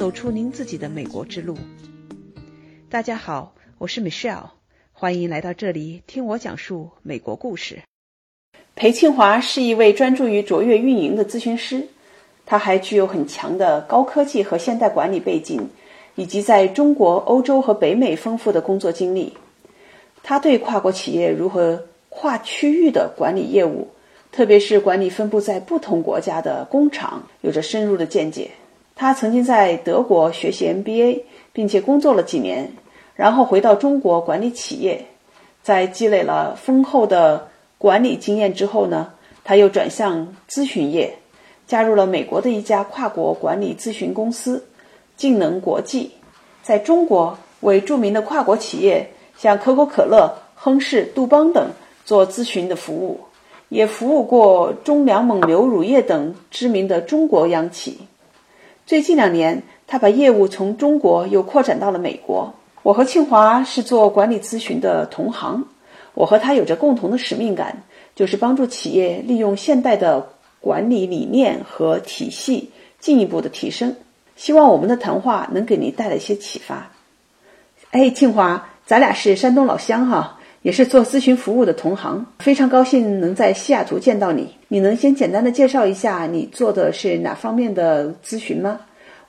走出您自己的美国之路。大家好，我是 Michelle，欢迎来到这里听我讲述美国故事。裴庆华是一位专注于卓越运营的咨询师，他还具有很强的高科技和现代管理背景，以及在中国、欧洲和北美丰富的工作经历。他对跨国企业如何跨区域的管理业务，特别是管理分布在不同国家的工厂，有着深入的见解。他曾经在德国学习 MBA，并且工作了几年，然后回到中国管理企业。在积累了丰厚的管理经验之后呢，他又转向咨询业，加入了美国的一家跨国管理咨询公司——晋能国际，在中国为著名的跨国企业，像可口可乐、亨氏、杜邦等做咨询的服务，也服务过中粮蒙牛乳业等知名的中国央企。最近两年，他把业务从中国又扩展到了美国。我和庆华是做管理咨询的同行，我和他有着共同的使命感，就是帮助企业利用现代的管理理念和体系进一步的提升。希望我们的谈话能给您带来一些启发。哎，庆华，咱俩是山东老乡哈，也是做咨询服务的同行，非常高兴能在西雅图见到你。你能先简单的介绍一下你做的是哪方面的咨询吗？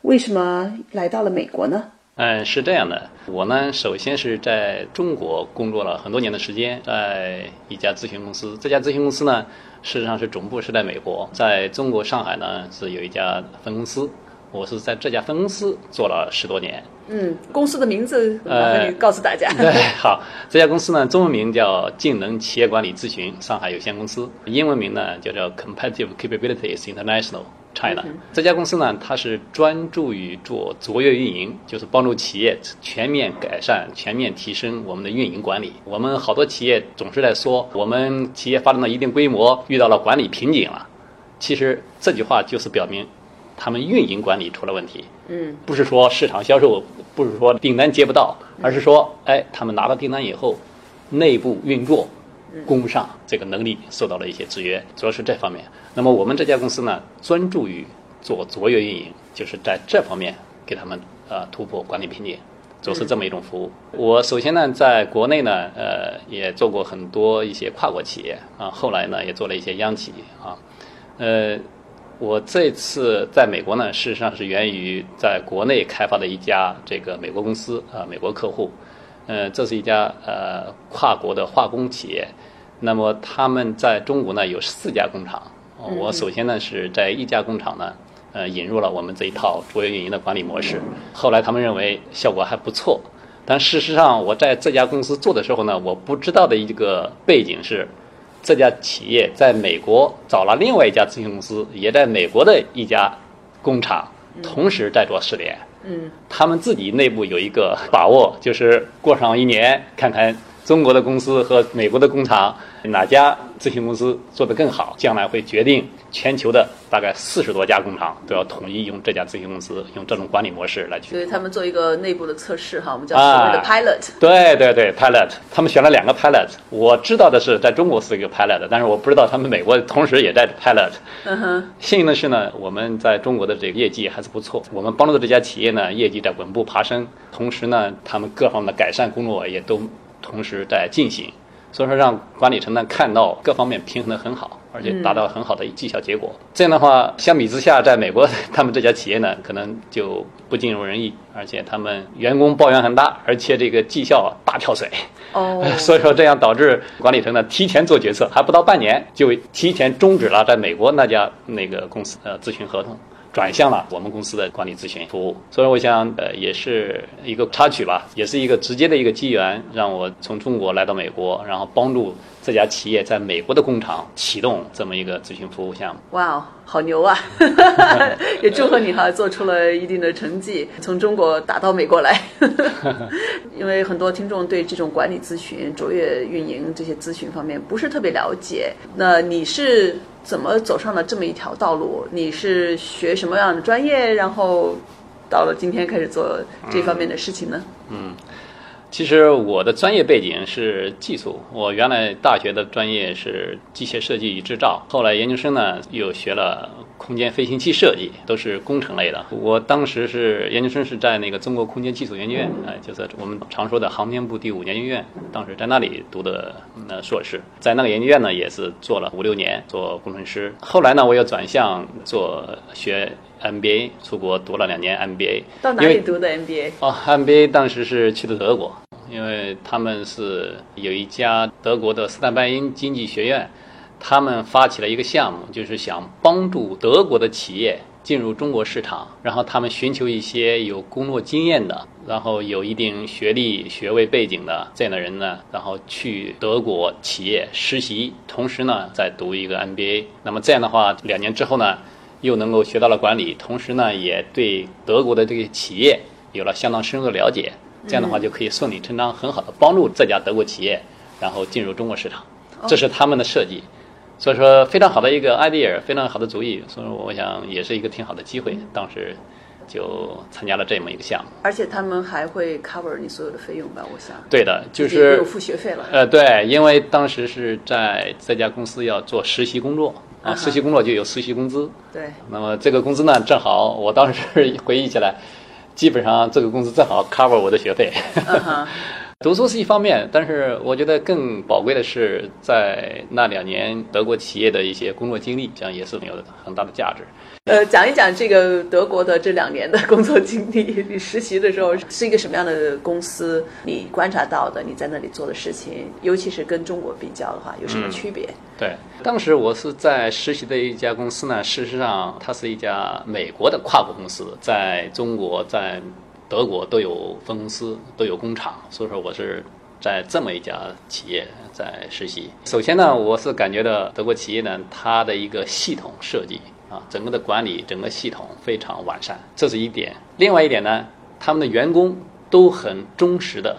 为什么来到了美国呢？嗯，是这样的，我呢首先是在中国工作了很多年的时间，在一家咨询公司。这家咨询公司呢，事实上是总部是在美国，在中国上海呢是有一家分公司。我是在这家分公司做了十多年。嗯，公司的名字麻烦你告诉大家。对，好，这家公司呢，中文名叫晋能企业管理咨询上海有限公司，英文名呢叫做 Competitive Capabilities International China。这家公司呢，它是专注于做卓越运营，就是帮助企业全面改善、全面提升我们的运营管理。我们好多企业总是在说，我们企业发展到一定规模，遇到了管理瓶颈了。其实这句话就是表明。他们运营管理出了问题，嗯，不是说市场销售，不是说订单接不到，而是说，哎，他们拿到订单以后，内部运作供不上，这个能力受到了一些制约，主要是这方面。那么我们这家公司呢，专注于做卓越运营，就是在这方面给他们呃突破管理瓶颈，就是这么一种服务。我首先呢，在国内呢，呃，也做过很多一些跨国企业啊，后来呢，也做了一些央企啊，呃。我这次在美国呢，事实上是源于在国内开发的一家这个美国公司啊，美国客户，呃，这是一家呃跨国的化工企业。那么他们在中国呢有四家工厂。我首先呢是在一家工厂呢，呃，引入了我们这一套卓越运营的管理模式。后来他们认为效果还不错，但事实上我在这家公司做的时候呢，我不知道的一个背景是。这家企业在美国找了另外一家咨询公司，也在美国的一家工厂同时在做试点。嗯，他们自己内部有一个把握，就是过上一年，看看中国的公司和美国的工厂哪家咨询公司做得更好，将来会决定全球的。大概四十多家工厂都要统一用这家咨询公司，用这种管理模式来去。所以他们做一个内部的测试哈，我们叫所谓的 pilot。对对对，pilot，他们选了两个 pilot。我知道的是，在中国是一个 pilot，但是我不知道他们美国同时也在 pilot。嗯哼。幸运的是呢，我们在中国的这个业绩还是不错。我们帮助的这家企业呢，业绩在稳步爬升，同时呢，他们各方面的改善工作也都同时在进行。所以说，让管理层呢看到各方面平衡的很好，而且达到很好的绩效结果。这样的话，相比之下，在美国他们这家企业呢，可能就不尽如人意，而且他们员工抱怨很大，而且这个绩效大跳水。哦，所以说这样导致管理层呢提前做决策，还不到半年就提前终止了在美国那家那个公司呃咨询合同。转向了我们公司的管理咨询服务，所以我想，呃，也是一个插曲吧，也是一个直接的一个机缘，让我从中国来到美国，然后帮助这家企业在美国的工厂启动这么一个咨询服务项目。哇哦，好牛啊！也祝贺你哈，做出了一定的成绩，从中国打到美国来。因为很多听众对这种管理咨询、卓越运营这些咨询方面不是特别了解，那你是？怎么走上了这么一条道路？你是学什么样的专业？然后到了今天开始做这方面的事情呢？嗯，其实我的专业背景是技术，我原来大学的专业是机械设计与制造，后来研究生呢又学了空间飞行器设计，都是工程类的。我当时是研究生是在那个中国空间技术研究院，哎，就是我们常说的航天部第五研究院，当时在那里读的呃硕士，在那个研究院呢也是做了五六年做工程师。后来呢，我又转向做学 MBA，出国读了两年 MBA。到哪里读的 MBA？哦，MBA 当时是去的德国，因为他们是有一家德国的斯坦拜因经济学院。他们发起了一个项目，就是想帮助德国的企业进入中国市场，然后他们寻求一些有工作经验的，然后有一定学历、学位背景的这样的人呢，然后去德国企业实习，同时呢再读一个 MBA。那么这样的话，两年之后呢，又能够学到了管理，同时呢也对德国的这个企业有了相当深入的了解。这样的话就可以顺理成章、很好的帮助这家德国企业，然后进入中国市场。这是他们的设计。所以说，非常好的一个 idea，非常好的主意。所以，我想也是一个挺好的机会。当时就参加了这么一个项目。而且他们还会 cover 你所有的费用吧？我想。对的，就是有付学费了。呃，对，因为当时是在这家公司要做实习工作啊，实习工作就有实习工资。对。那么这个工资呢，正好我当时 回忆起来，基本上这个工资正好 cover 我的学费。读书是一方面，但是我觉得更宝贵的是在那两年德国企业的一些工作经历，这样也是有很大的价值。呃，讲一讲这个德国的这两年的工作经历。你实习的时候是一个什么样的公司？你观察到的，你在那里做的事情，尤其是跟中国比较的话，有什么区别？对，当时我是在实习的一家公司呢，事实上它是一家美国的跨国公司，在中国在。德国都有分公司，都有工厂，所以说我是在这么一家企业在实习。首先呢，我是感觉到德国企业呢，它的一个系统设计啊，整个的管理整个系统非常完善，这是一点。另外一点呢，他们的员工都很忠实的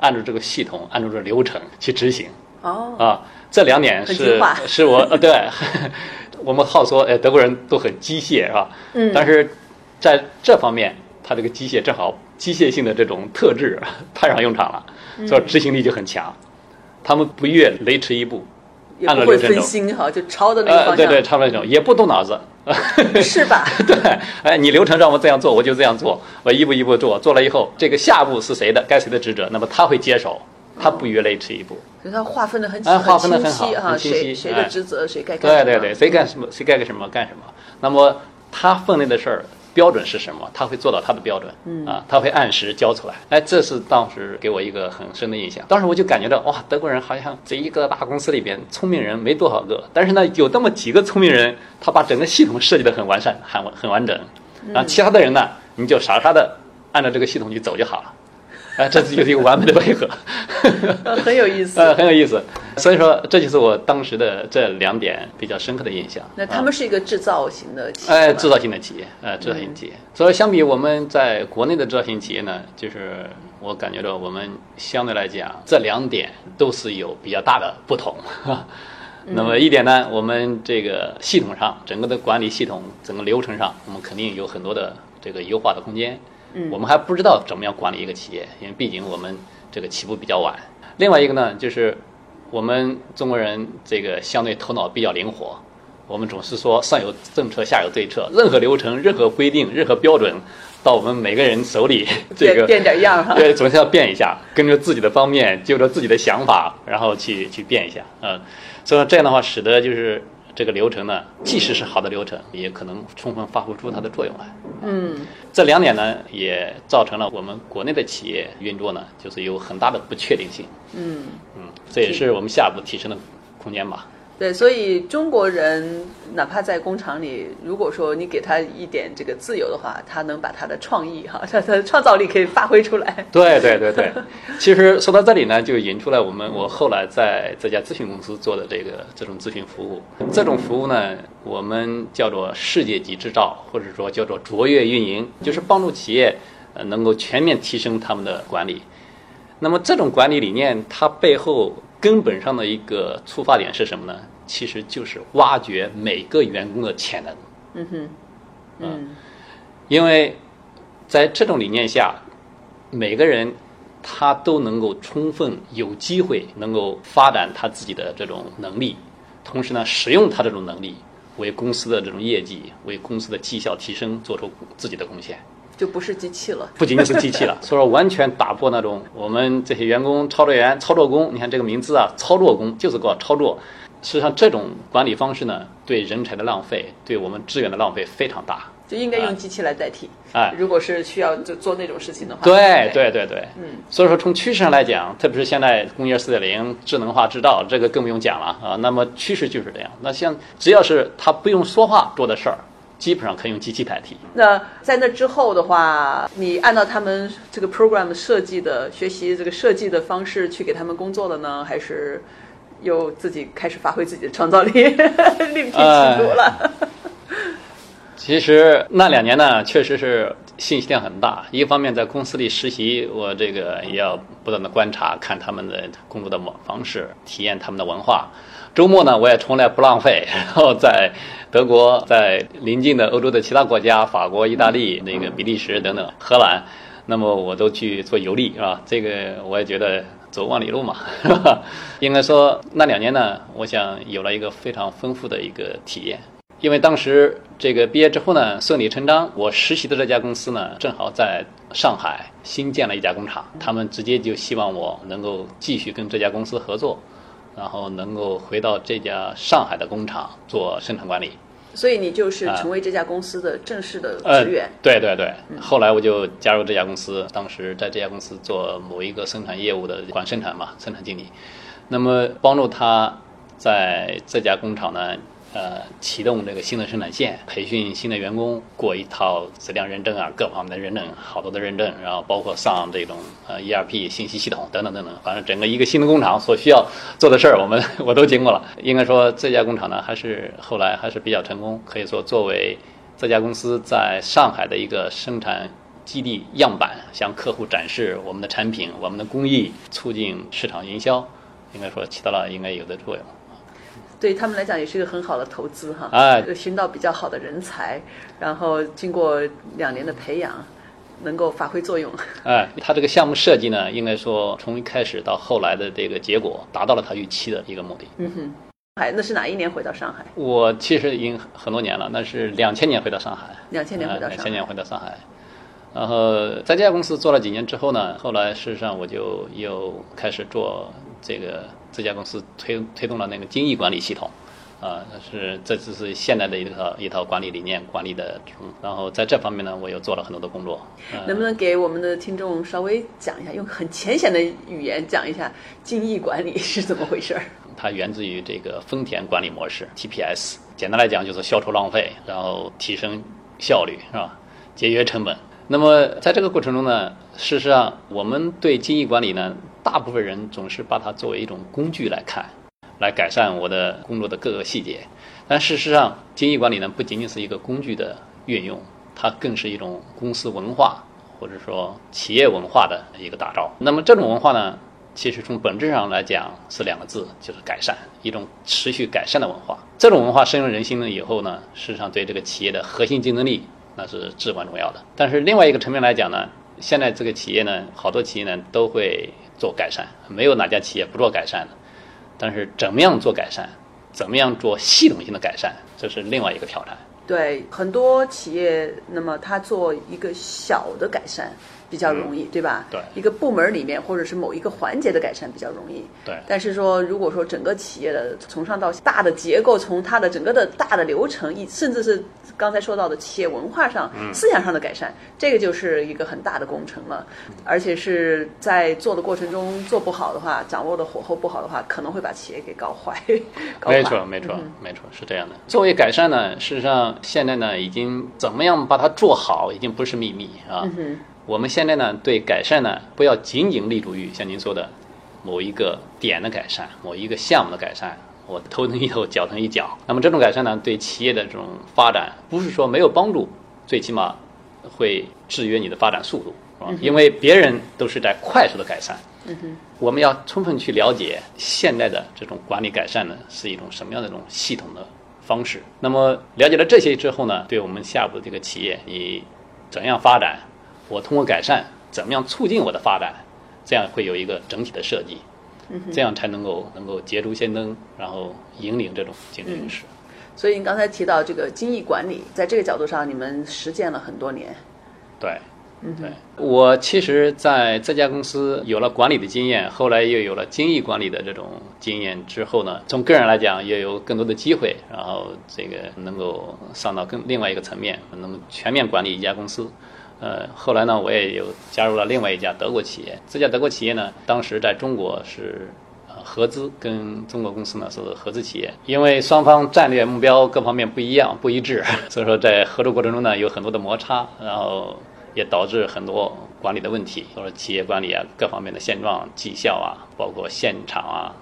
按照这个系统，按照这流程去执行。哦。啊，这两点是是我呃对，我们好说，哎，德国人都很机械是吧？嗯。但是在这方面。它这个机械正好机械性的这种特质 派上用场了，所以执行力就很强。他们不越雷池一步，按照流程走。分心哈，就抄的那个方向。对对，抄那种也不动脑子。是吧？对，哎，你流程让我这样做，我就这样做，我一步一步做，做了以后，这个下步是谁的，该谁的职责，那么他会接手，他不越雷池一步。所以他划分的很很清晰哈，谁谁的职责，谁该干什么。对对对，谁干什么，谁该干什么干什么。那么他分内的事儿。标准是什么？他会做到他的标准，嗯啊，他会按时交出来。哎，这是当时给我一个很深的印象。当时我就感觉到，哇，德国人好像这一个大公司里边聪明人没多少个，但是呢，有那么几个聪明人，他把整个系统设计得很完善、很很完整。然后其他的人呢，你就傻傻的按照这个系统去走就好了。哎，这就是一个完美的配合，很有意思。呃，很有意思。所以说，这就是我当时的这两点比较深刻的印象。那他们是一个制造型的企业，哎，制造型的企业，呃，制造型企业。所以相比我们在国内的制造型企业呢，就是我感觉到我们相对来讲，这两点都是有比较大的不同。那么一点呢，我们这个系统上，整个的管理系统，整个流程上，我们肯定有很多的这个优化的空间。嗯，我们还不知道怎么样管理一个企业，因为毕竟我们这个起步比较晚。另外一个呢，就是我们中国人这个相对头脑比较灵活，我们总是说上有政策，下有对策，任何流程、任何规定、任何标准，到我们每个人手里，这个变点样哈，对，总是要变一下，跟着自己的方面，就着自己的想法，然后去去变一下，嗯，所以这样的话，使得就是。这个流程呢，即使是好的流程，也可能充分发挥出它的作用来。嗯，这两点呢，也造成了我们国内的企业运作呢，就是有很大的不确定性。嗯嗯，这也是我们下一步提升的空间吧。对，所以中国人哪怕在工厂里，如果说你给他一点这个自由的话，他能把他的创意哈，他的创造力可以发挥出来。对对对对，其实说到这里呢，就引出来我们我后来在这家咨询公司做的这个这种咨询服务，这种服务呢，我们叫做世界级制造，或者说叫做卓越运营，就是帮助企业呃能够全面提升他们的管理。那么这种管理理念，它背后。根本上的一个出发点是什么呢？其实就是挖掘每个员工的潜能。嗯哼，嗯，因为在这种理念下，每个人他都能够充分有机会能够发展他自己的这种能力，同时呢，使用他这种能力，为公司的这种业绩、为公司的绩效提升做出自己的贡献。就不是机器了，不仅仅是机器了，所以说完全打破那种我们这些员工、操作员、操作工，你看这个名字啊，操作工就是搞操作。实际上，这种管理方式呢，对人才的浪费，对我们资源的浪费非常大。就应该用机器来代替。哎，如果是需要就做那种事情的话，对对对对，嗯。所以说，从趋势上来讲，特别是现在工业四点零、智能化制造，这个更不用讲了啊。那么趋势就是这样。那像只要是他不用说话做的事儿。基本上可以用机器代替。那在那之后的话，你按照他们这个 program 设计的学习这个设计的方式去给他们工作了呢，还是又自己开始发挥自己的创造力，另辟蹊路了？其实那两年呢，确实是信息量很大。一方面在公司里实习，我这个也要不断的观察，看他们的工作的方式，体验他们的文化。周末呢，我也从来不浪费，然后在德国，在邻近的欧洲的其他国家，法国、意大利、那个比利时等等，荷兰，那么我都去做游历，是吧？这个我也觉得走万里路嘛，应该说那两年呢，我想有了一个非常丰富的一个体验，因为当时这个毕业之后呢，顺理成章，我实习的这家公司呢，正好在上海新建了一家工厂，他们直接就希望我能够继续跟这家公司合作。然后能够回到这家上海的工厂做生产管理，所以你就是成为这家公司的正式的职员。对对对，后来我就加入这家公司，当时在这家公司做某一个生产业务的管生产嘛，生产经理。那么帮助他在这家工厂呢。呃，启动这个新的生产线，培训新的员工，过一套质量认证啊，各方面的认证，好多的认证，然后包括上这种呃 ERP 信息系统等等等等，反正整个一个新的工厂所需要做的事儿，我们 我都经过了。应该说这家工厂呢，还是后来还是比较成功，可以说作为这家公司在上海的一个生产基地样板，向客户展示我们的产品、我们的工艺，促进市场营销，应该说起到了应该有的作用。对他们来讲也是一个很好的投资哈，哎，寻到比较好的人才，然后经过两年的培养，能够发挥作用。哎，他这个项目设计呢，应该说从一开始到后来的这个结果，达到了他预期的一个目的。嗯哼，哎，那是哪一年回到上海？我其实已经很多年了，那是两千年回到上海。两千年回到上海。两千年回到上海，然后在这家公司做了几年之后呢，后来事实上我就又开始做这个。这家公司推推动了那个精益管理系统，啊，是这只是现代的一套一套管理理念管理的，然后在这方面呢，我又做了很多的工作。能不能给我们的听众稍微讲一下，用很浅显的语言讲一下精益管理是怎么回事儿？它源自于这个丰田管理模式 TPS，简单来讲就是消除浪费，然后提升效率，是吧？节约成本。那么在这个过程中呢，事实上我们对精益管理呢。大部分人总是把它作为一种工具来看，来改善我的工作的各个细节。但事实上，精益管理呢不仅仅是一个工具的运用，它更是一种公司文化或者说企业文化的一个打造。那么这种文化呢，其实从本质上来讲是两个字，就是改善，一种持续改善的文化。这种文化深入人心了以后呢，事实上对这个企业的核心竞争力那是至关重要的。但是另外一个层面来讲呢，现在这个企业呢，好多企业呢都会。做改善，没有哪家企业不做改善的。但是怎么样做改善，怎么样做系统性的改善，这是另外一个挑战。对很多企业，那么它做一个小的改善比较容易，对吧？对。一个部门里面或者是某一个环节的改善比较容易。对。但是说，如果说整个企业的从上到大的结构，从它的整个的大的流程，一甚至是。刚才说到的企业文化上、思想上的改善，这个就是一个很大的工程了，而且是在做的过程中做不好的话，掌握的火候不好的话，可能会把企业给搞坏。没错，没错，没错，是这样的。作为改善呢，事实上现在呢，已经怎么样把它做好，已经不是秘密啊。我们现在呢，对改善呢，不要仅仅立足于像您说的某一个点的改善，某一个项目的改善。我头疼一头，脚疼一脚。那么这种改善呢，对企业的这种发展，不是说没有帮助，最起码会制约你的发展速度，是吧？因为别人都是在快速的改善。我们要充分去了解现在的这种管理改善呢，是一种什么样的这种系统的方式。那么了解了这些之后呢，对我们下一步这个企业，你怎样发展？我通过改善，怎么样促进我的发展？这样会有一个整体的设计。这样才能够能够捷足先登，然后引领这种竞争优势。所以您刚才提到这个精益管理，在这个角度上，你们实践了很多年。对，对，我其实在这家公司有了管理的经验，后来又有了精益管理的这种经验之后呢，从个人来讲也有更多的机会，然后这个能够上到更另外一个层面，能全面管理一家公司。呃，后来呢，我也有加入了另外一家德国企业。这家德国企业呢，当时在中国是呃合资，跟中国公司呢是合资企业。因为双方战略目标各方面不一样、不一致，所以说在合作过程中呢有很多的摩擦，然后也导致很多管理的问题，或者企业管理啊各方面的现状、绩效啊，包括现场啊。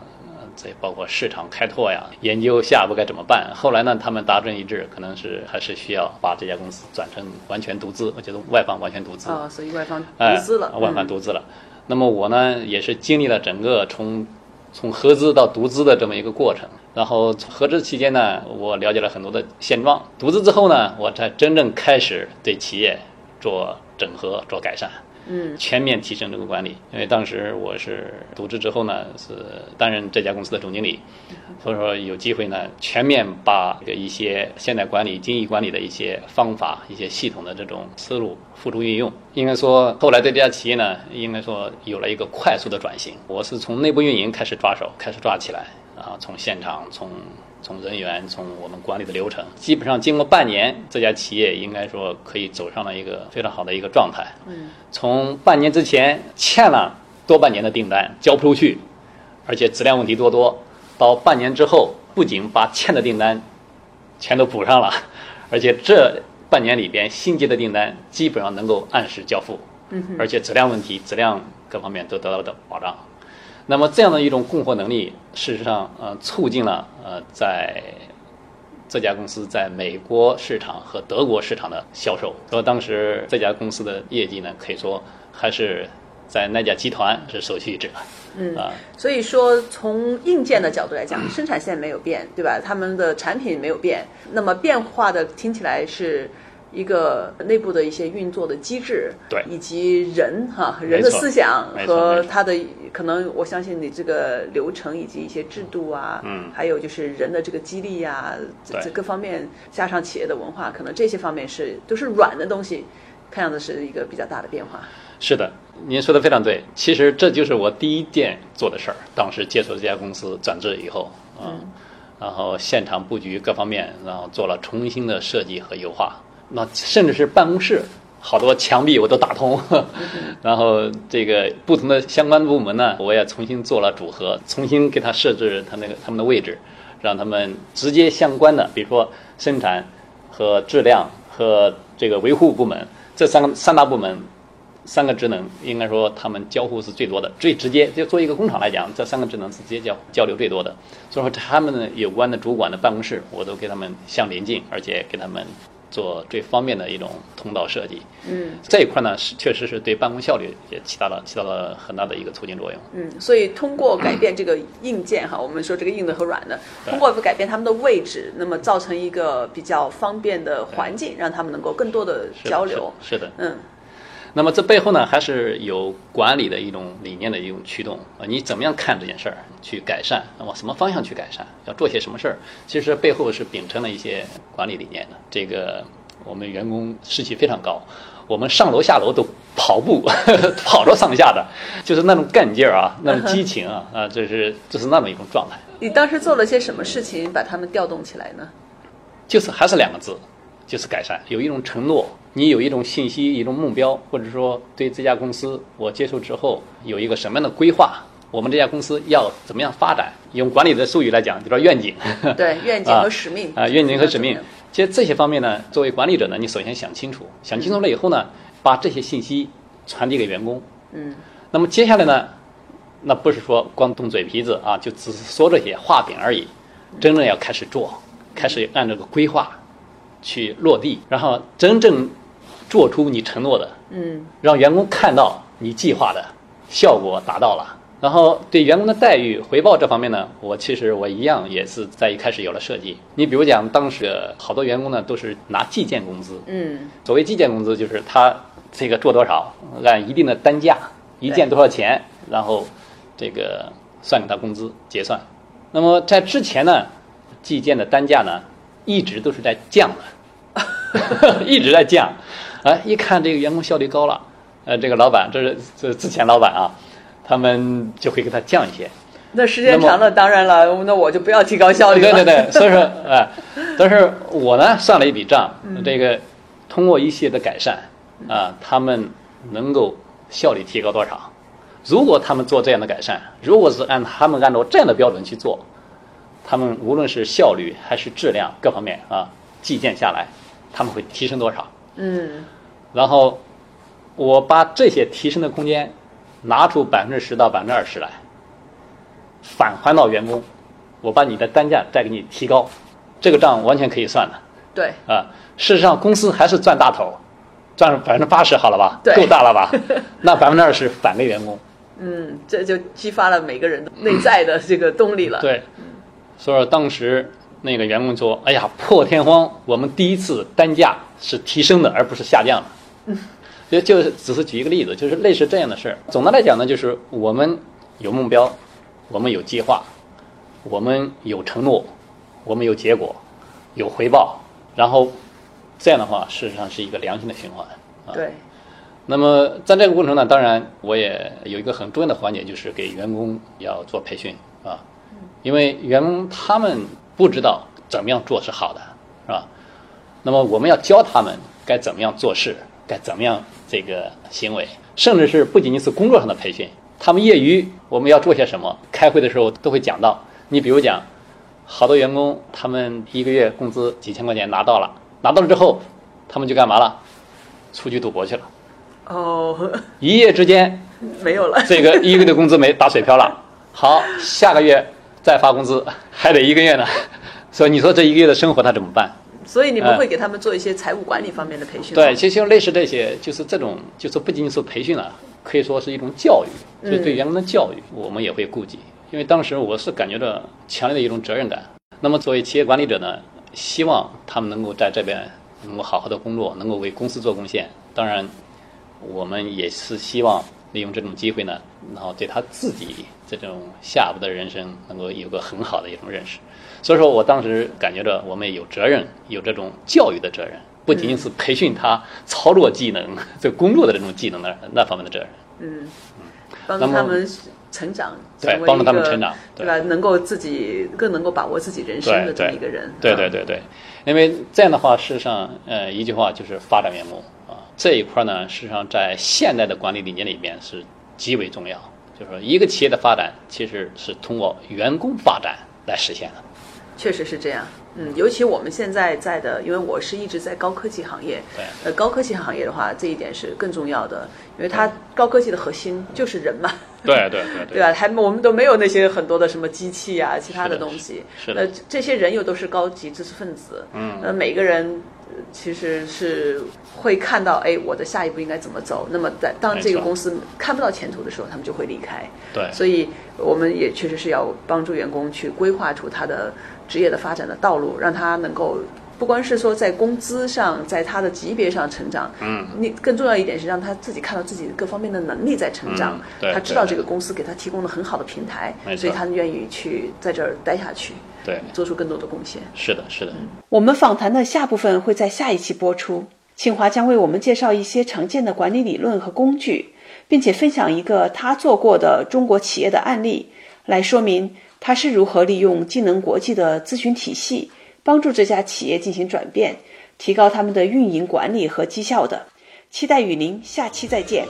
这包括市场开拓呀，研究下一步该怎么办。后来呢，他们达成一致，可能是还是需要把这家公司转成完全独资，我觉得外方完全独资啊，所以外方独资了，外方独资了。那么我呢，也是经历了整个从从合资到独资的这么一个过程。然后合资期间呢，我了解了很多的现状；独资之后呢，我才真正开始对企业做整合、做改善。嗯，全面提升这个管理，因为当时我是独资之后呢，是担任这家公司的总经理，所以说有机会呢，全面把这一些现代管理、精益管理的一些方法、一些系统的这种思路付诸运用。应该说，后来对这家企业呢，应该说有了一个快速的转型。我是从内部运营开始抓手，开始抓起来，啊，从现场从。从人员，从我们管理的流程，基本上经过半年，这家企业应该说可以走上了一个非常好的一个状态。嗯，从半年之前欠了多半年的订单交不出去，而且质量问题多多，到半年之后，不仅把欠的订单全都补上了，而且这半年里边新接的订单基本上能够按时交付，而且质量问题、质量各方面都得到了保障。那么这样的一种供货能力，事实上，呃，促进了呃，在这家公司在美国市场和德国市场的销售。所以当时这家公司的业绩呢，可以说还是在那家集团是首屈一指的。嗯啊，所以说从硬件的角度来讲，生产线没有变，对吧？他们的产品没有变，那么变化的听起来是。一个内部的一些运作的机制，对，以及人哈人的思想和他的可能，我相信你这个流程以及一些制度啊，嗯，还有就是人的这个激励呀，这各方面加上企业的文化，可能这些方面是都是软的东西，看样子是一个比较大的变化。是的，您说的非常对。其实这就是我第一件做的事儿。当时接触这家公司转制以后，嗯，然后现场布局各方面，然后做了重新的设计和优化。那甚至是办公室，好多墙壁我都打通，然后这个不同的相关部门呢，我也重新做了组合，重新给他设置他那个他们的位置，让他们直接相关的，比如说生产和质量和这个维护部门这三个三大部门，三个职能应该说他们交互是最多的，最直接。就做一个工厂来讲，这三个职能是直接交交流最多的。所以说他们的有关的主管的办公室，我都给他们相连近，而且给他们。做最方便的一种通道设计，嗯，这一块呢是确实是对办公效率也起到了起到了很大的一个促进作用。嗯，所以通过改变这个硬件哈，我们说这个硬的和软的，通过改变他们的位置，那么造成一个比较方便的环境，让他们能够更多的交流。是的，嗯。那么这背后呢，还是有管理的一种理念的一种驱动啊。你怎么样看这件事儿，去改善，往什么方向去改善，要做些什么事儿？其实背后是秉承了一些管理理念的。这个我们员工士气非常高，我们上楼下楼都跑步，跑着上下的，就是那种干劲儿啊，那种激情啊，啊，这是这是那么一种状态。你当时做了些什么事情把他们调动起来呢？就是还是两个字。就是改善，有一种承诺，你有一种信息，一种目标，或者说对这家公司，我接触之后有一个什么样的规划？我们这家公司要怎么样发展？用管理的术语来讲，就叫愿景。对，愿景和使命啊，愿景和使命。其实这些方面呢，作为管理者呢，你首先想清楚，想清楚了以后呢，把这些信息传递给员工。嗯。那么接下来呢，那不是说光动嘴皮子啊，就只是说这些画饼而已，真正要开始做，开始按这个规划。去落地，然后真正做出你承诺的，嗯，让员工看到你计划的效果达到了。然后对员工的待遇回报这方面呢，我其实我一样也是在一开始有了设计。你比如讲，当时好多员工呢都是拿计件工资，嗯，所谓计件工资就是他这个做多少，按一定的单价，一件多少钱，然后这个算给他工资结算。那么在之前呢，计件的单价呢？一直都是在降的，一直在降。哎，一看这个员工效率高了，呃，这个老板，这是这之前老板啊，他们就会给他降一些。那时间长了，当然了，那我就不要提高效率了。对对对，所以说，哎，但是我呢算了一笔账，这个通过一些的改善啊，他们能够效率提高多少？如果他们做这样的改善，如果是按他们按照这样的标准去做，他们无论是效率还是质量各方面啊，计件下来，他们会提升多少？嗯。然后我把这些提升的空间拿出百分之十到百分之二十来。返还到员工，我把你的单价再给你提高，这个账完全可以算的。对啊，事实上公司还是赚大头，赚百分之八十好了吧？对够大了吧？那百分之二十返给员工。嗯，这就激发了每个人的内在的这个动力了。对，所以说当时那个员工说：“哎呀，破天荒，我们第一次单价是提升的，而不是下降的。”嗯，就就只是举一个例子，就是类似这样的事儿。总的来讲呢，就是我们有目标。我们有计划，我们有承诺，我们有结果，有回报，然后这样的话，事实上是一个良性的循环。啊对。那么在这个过程呢，当然我也有一个很重要的环节，就是给员工要做培训啊，因为员工他们不知道怎么样做是好的，是吧？那么我们要教他们该怎么样做事，该怎么样这个行为，甚至是不仅仅是工作上的培训。他们业余我们要做些什么？开会的时候都会讲到。你比如讲，好多员工他们一个月工资几千块钱拿到了，拿到了之后，他们就干嘛了？出去赌博去了。哦。一夜之间没有了。这个一个月的工资没打水漂了。好，下个月再发工资，还得一个月呢。所以你说这一个月的生活他怎么办？所以你们会给他们做一些财务管理方面的培训？对，其实类似这些，就是这种，就是不仅仅是培训了。可以说是一种教育，所以对员工的教育，我们也会顾及。因为当时我是感觉到强烈的一种责任感。那么作为企业管理者呢，希望他们能够在这边能够好好的工作，能够为公司做贡献。当然，我们也是希望利用这种机会呢，然后对他自己这种下一步的人生能够有个很好的一种认识。所以说我当时感觉着我们有责任，有这种教育的责任。不仅仅是培训他操作技能、这工作的这种技能的那方面的责任。嗯，帮助他们成长，对，帮助他们成长，对吧？能够自己更能够把握自己人生的这么一个人。对对对对，因为这样的话，事实上，呃，一句话就是发展员工啊，这一块呢，事实上在现代的管理理念里面是极为重要。就是说，一个企业的发展其实是通过员工发展来实现的。确实是这样。嗯，尤其我们现在在的，因为我是一直在高科技行业，对，呃，高科技行业的话，这一点是更重要的，因为它高科技的核心就是人嘛，对对对对，对吧？还我们都没有那些很多的什么机器啊，其他的东西，是的，这些人又都是高级知识分子，嗯，呃，每个人其实是会看到，哎，我的下一步应该怎么走？那么在当这个公司看不到前途的时候，他们就会离开，对，所以我们也确实是要帮助员工去规划出他的。职业的发展的道路，让他能够不光是说在工资上，在他的级别上成长，嗯，你更重要一点是让他自己看到自己各方面的能力在成长，他知道这个公司给他提供了很好的平台，所以他愿意去在这儿待下去，对，做出更多的贡献。是的，是的。我们访谈的下部分会在下一期播出，清华将为我们介绍一些常见的管理理论和工具，并且分享一个他做过的中国企业的案例，来说明。他是如何利用技能国际的咨询体系，帮助这家企业进行转变，提高他们的运营管理和绩效的？期待与您下期再见。